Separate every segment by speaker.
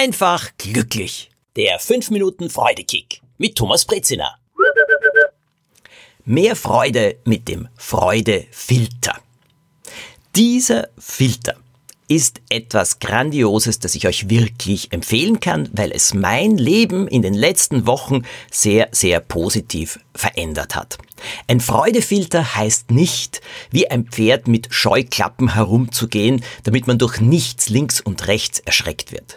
Speaker 1: einfach glücklich. Der 5 Minuten Freudekick mit Thomas Brezina. Mehr Freude mit dem Freudefilter. Dieser Filter ist etwas Grandioses, das ich euch wirklich empfehlen kann, weil es mein Leben in den letzten Wochen sehr, sehr positiv verändert hat. Ein Freudefilter heißt nicht, wie ein Pferd mit Scheuklappen herumzugehen, damit man durch nichts links und rechts erschreckt wird.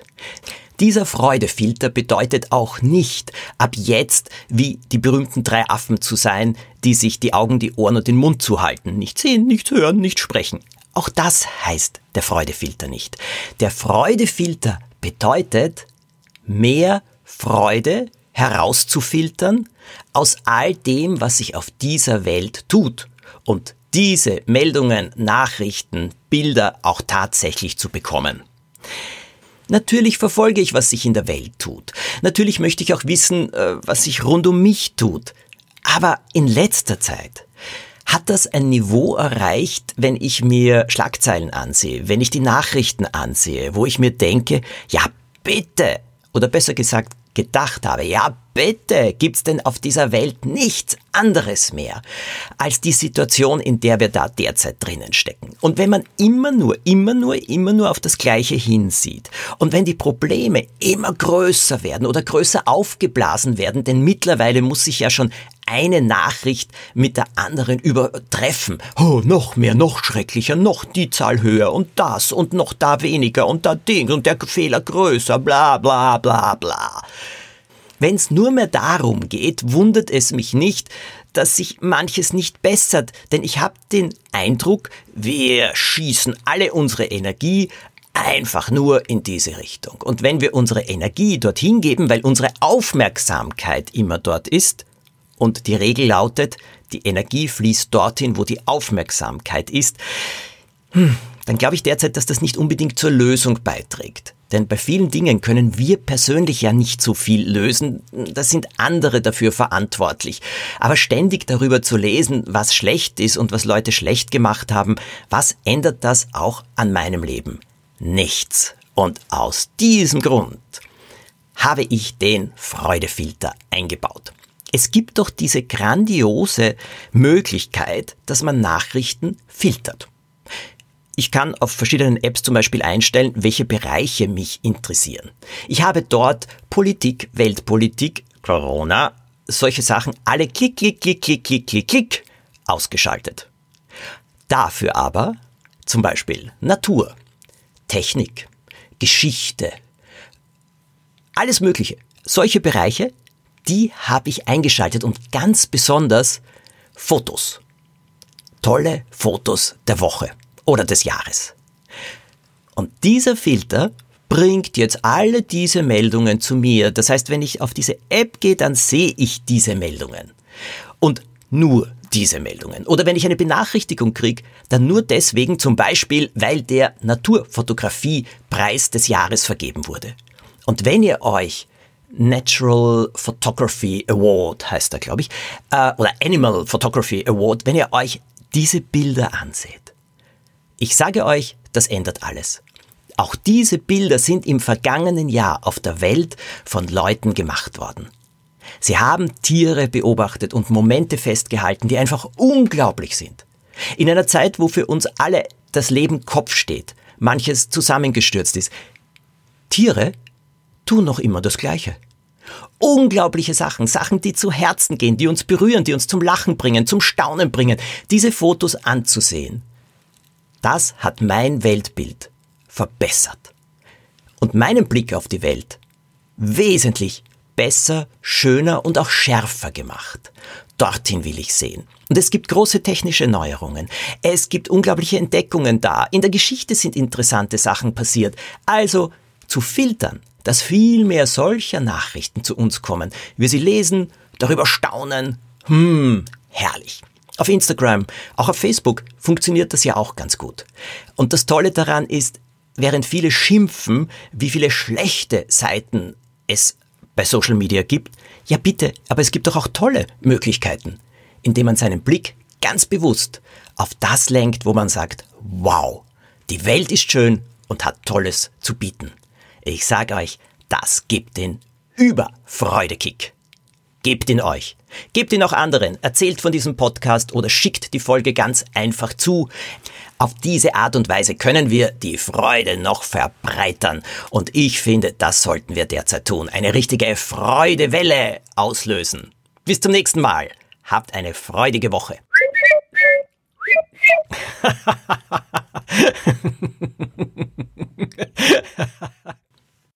Speaker 1: Dieser Freudefilter bedeutet auch nicht, ab jetzt wie die berühmten drei Affen zu sein, die sich die Augen, die Ohren und den Mund zuhalten. Nicht sehen, nicht hören, nicht sprechen. Auch das heißt der Freudefilter nicht. Der Freudefilter bedeutet, mehr Freude herauszufiltern aus all dem, was sich auf dieser Welt tut und diese Meldungen, Nachrichten, Bilder auch tatsächlich zu bekommen. Natürlich verfolge ich, was sich in der Welt tut. Natürlich möchte ich auch wissen, äh, was sich rund um mich tut. Aber in letzter Zeit hat das ein Niveau erreicht, wenn ich mir Schlagzeilen ansehe, wenn ich die Nachrichten ansehe, wo ich mir denke, ja bitte, oder besser gesagt gedacht habe, ja bitte, gibt's denn auf dieser Welt nichts anderes mehr als die Situation, in der wir da derzeit drinnen stecken. Und wenn man immer nur, immer nur, immer nur auf das Gleiche hinsieht und wenn die Probleme immer größer werden oder größer aufgeblasen werden, denn mittlerweile muss sich ja schon eine Nachricht mit der anderen übertreffen. Oh, noch mehr, noch schrecklicher, noch die Zahl höher und das und noch da weniger und da Ding und der Fehler größer, bla bla bla bla. Wenn es nur mehr darum geht, wundert es mich nicht, dass sich manches nicht bessert, denn ich habe den Eindruck, wir schießen alle unsere Energie einfach nur in diese Richtung. Und wenn wir unsere Energie dorthin geben, weil unsere Aufmerksamkeit immer dort ist, und die Regel lautet, die Energie fließt dorthin, wo die Aufmerksamkeit ist, hm, dann glaube ich derzeit, dass das nicht unbedingt zur Lösung beiträgt. Denn bei vielen Dingen können wir persönlich ja nicht so viel lösen, da sind andere dafür verantwortlich. Aber ständig darüber zu lesen, was schlecht ist und was Leute schlecht gemacht haben, was ändert das auch an meinem Leben? Nichts. Und aus diesem Grund habe ich den Freudefilter eingebaut. Es gibt doch diese grandiose Möglichkeit, dass man Nachrichten filtert. Ich kann auf verschiedenen Apps zum Beispiel einstellen, welche Bereiche mich interessieren. Ich habe dort Politik, Weltpolitik, Corona, solche Sachen alle klick, klick, klick, klick, klick, klick, klick ausgeschaltet. Dafür aber zum Beispiel Natur, Technik, Geschichte, alles Mögliche. Solche Bereiche, die habe ich eingeschaltet und ganz besonders Fotos. Tolle Fotos der Woche oder des Jahres. Und dieser Filter bringt jetzt alle diese Meldungen zu mir. Das heißt, wenn ich auf diese App gehe, dann sehe ich diese Meldungen. Und nur diese Meldungen. Oder wenn ich eine Benachrichtigung kriege, dann nur deswegen zum Beispiel, weil der Naturfotografie-Preis des Jahres vergeben wurde. Und wenn ihr euch Natural Photography Award heißt er, glaube ich, äh, oder Animal Photography Award, wenn ihr euch diese Bilder anseht, ich sage euch, das ändert alles. Auch diese Bilder sind im vergangenen Jahr auf der Welt von Leuten gemacht worden. Sie haben Tiere beobachtet und Momente festgehalten, die einfach unglaublich sind. In einer Zeit, wo für uns alle das Leben Kopf steht, manches zusammengestürzt ist. Tiere tun noch immer das Gleiche. Unglaubliche Sachen, Sachen, die zu Herzen gehen, die uns berühren, die uns zum Lachen bringen, zum Staunen bringen, diese Fotos anzusehen das hat mein Weltbild verbessert und meinen Blick auf die Welt wesentlich besser, schöner und auch schärfer gemacht. Dorthin will ich sehen. Und es gibt große technische Neuerungen. Es gibt unglaubliche Entdeckungen da. In der Geschichte sind interessante Sachen passiert. Also zu filtern, dass viel mehr solcher Nachrichten zu uns kommen. Wir sie lesen, darüber staunen. Hm, herrlich. Auf Instagram, auch auf Facebook funktioniert das ja auch ganz gut. Und das Tolle daran ist, während viele schimpfen, wie viele schlechte Seiten es bei Social Media gibt, ja bitte, aber es gibt doch auch tolle Möglichkeiten, indem man seinen Blick ganz bewusst auf das lenkt, wo man sagt, wow, die Welt ist schön und hat Tolles zu bieten. Ich sage euch, Das gibt den Überfreudekick. Gebt ihn euch. Gebt ihn auch anderen. Erzählt von diesem Podcast oder schickt die Folge ganz einfach zu. Auf diese Art und Weise können wir die Freude noch verbreitern. Und ich finde, das sollten wir derzeit tun. Eine richtige Freudewelle auslösen. Bis zum nächsten Mal. Habt eine freudige Woche.